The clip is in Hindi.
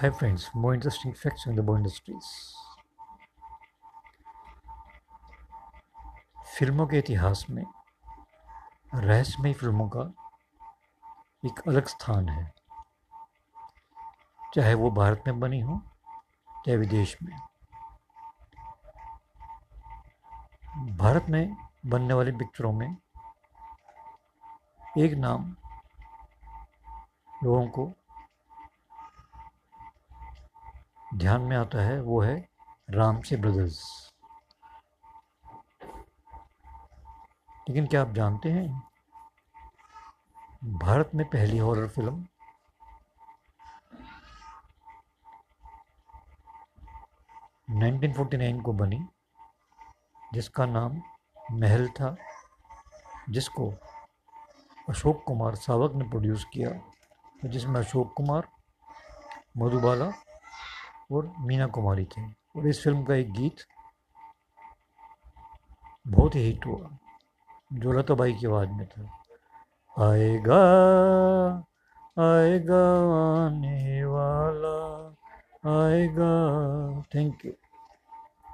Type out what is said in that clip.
Hi friends, more interesting facts in the bow industries. फ़िल्मों के इतिहास में रहस्यमय फ़िल्मों का एक अलग स्थान है। चाहे वो भारत में बनी हो चाहे विदेश में। भारत में बनने वाली पिक्चरों में एक नाम लोगों को ध्यान में आता है, वो है रामसे ब्रदर्स लेकिन क्या आप जानते हैं, भारत में पहली horror film nineteen forty nine को बनी, जिसका नाम महल था, जिसको अशोक कुमार सावक ने प्रोड्यूस किया, जिसमें अशोक कुमार, मधुबाला और मीना कुमारी थे और इस फ़िल्म का एक गीत बहुत ही हिट हुआ। जो लता बाई की आवाज़ में था। आएगा आएगा आने वाला, आएगा। Thank you